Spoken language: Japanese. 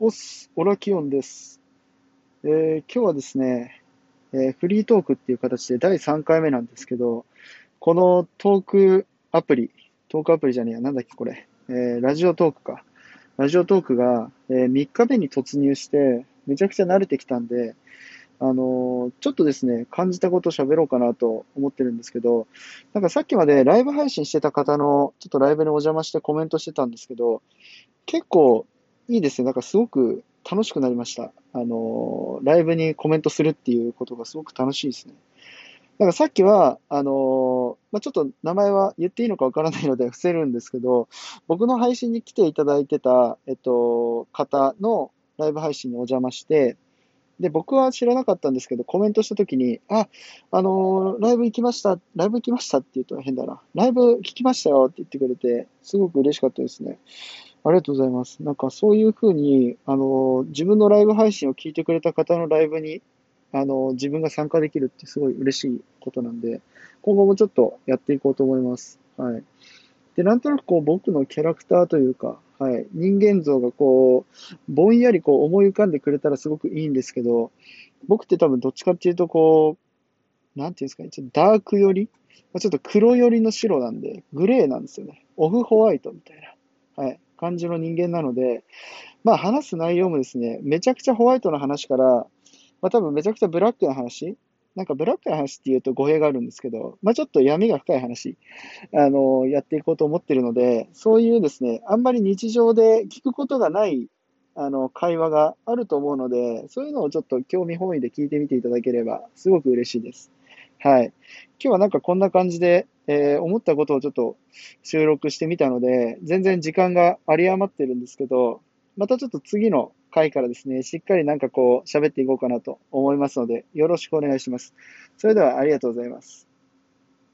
おっす、オラキオンです。えー、今日はですね、えー、フリートークっていう形で第3回目なんですけど、このトークアプリ、トークアプリじゃねえや、なんだっけこれ、えー、ラジオトークか。ラジオトークが、え、3日目に突入して、めちゃくちゃ慣れてきたんで、あの、ちょっとですね、感じたことを喋ろうかなと思ってるんですけど、なんかさっきまでライブ配信してた方の、ちょっとライブにお邪魔してコメントしてたんですけど、結構いいですね。なんかすごく楽しくなりました。あの、ライブにコメントするっていうことがすごく楽しいですね。なんかさっきは、あのまあ、ちょっと名前は言っていいのかわからないので 伏せるんですけど、僕の配信に来ていただいてた、えっと、方のライブ配信にお邪魔して、で、僕は知らなかったんですけど、コメントしたときに、あ、あのー、ライブ行きました、ライブ行きましたって言うと変だな。ライブ聞きましたよって言ってくれて、すごく嬉しかったですね。ありがとうございます。なんかそういうふうに、あの、自分のライブ配信を聞いてくれた方のライブに、あの、自分が参加できるってすごい嬉しいことなんで、今後もちょっとやっていこうと思います。はい。で、なんとなくこう僕のキャラクターというか、はい、人間像がこう、ぼんやりこう思い浮かんでくれたらすごくいいんですけど、僕って多分どっちかっていうとこう、なんていうんですかね、ちょっとダーク寄り、ちょっと黒寄りの白なんで、グレーなんですよね。オフホワイトみたいな。はい。感じの人間なので、まあ話す内容もですね、めちゃくちゃホワイトな話から、まあ多分めちゃくちゃブラックな話、なんかブラックな話っていうと語弊があるんですけど、まあちょっと闇が深い話、あの、やっていこうと思ってるので、そういうですね、あんまり日常で聞くことがないあの、会話があると思うので、そういうのをちょっと興味本位で聞いてみていただければ、すごく嬉しいです。はい。今日はなんかこんな感じで、えー、思ったことをちょっと収録してみたので、全然時間が有り余ってるんですけど、またちょっと次の回からですね、しっかりなんかこう喋っていこうかなと思いますので、よろしくお願いします。それではありがとうございます。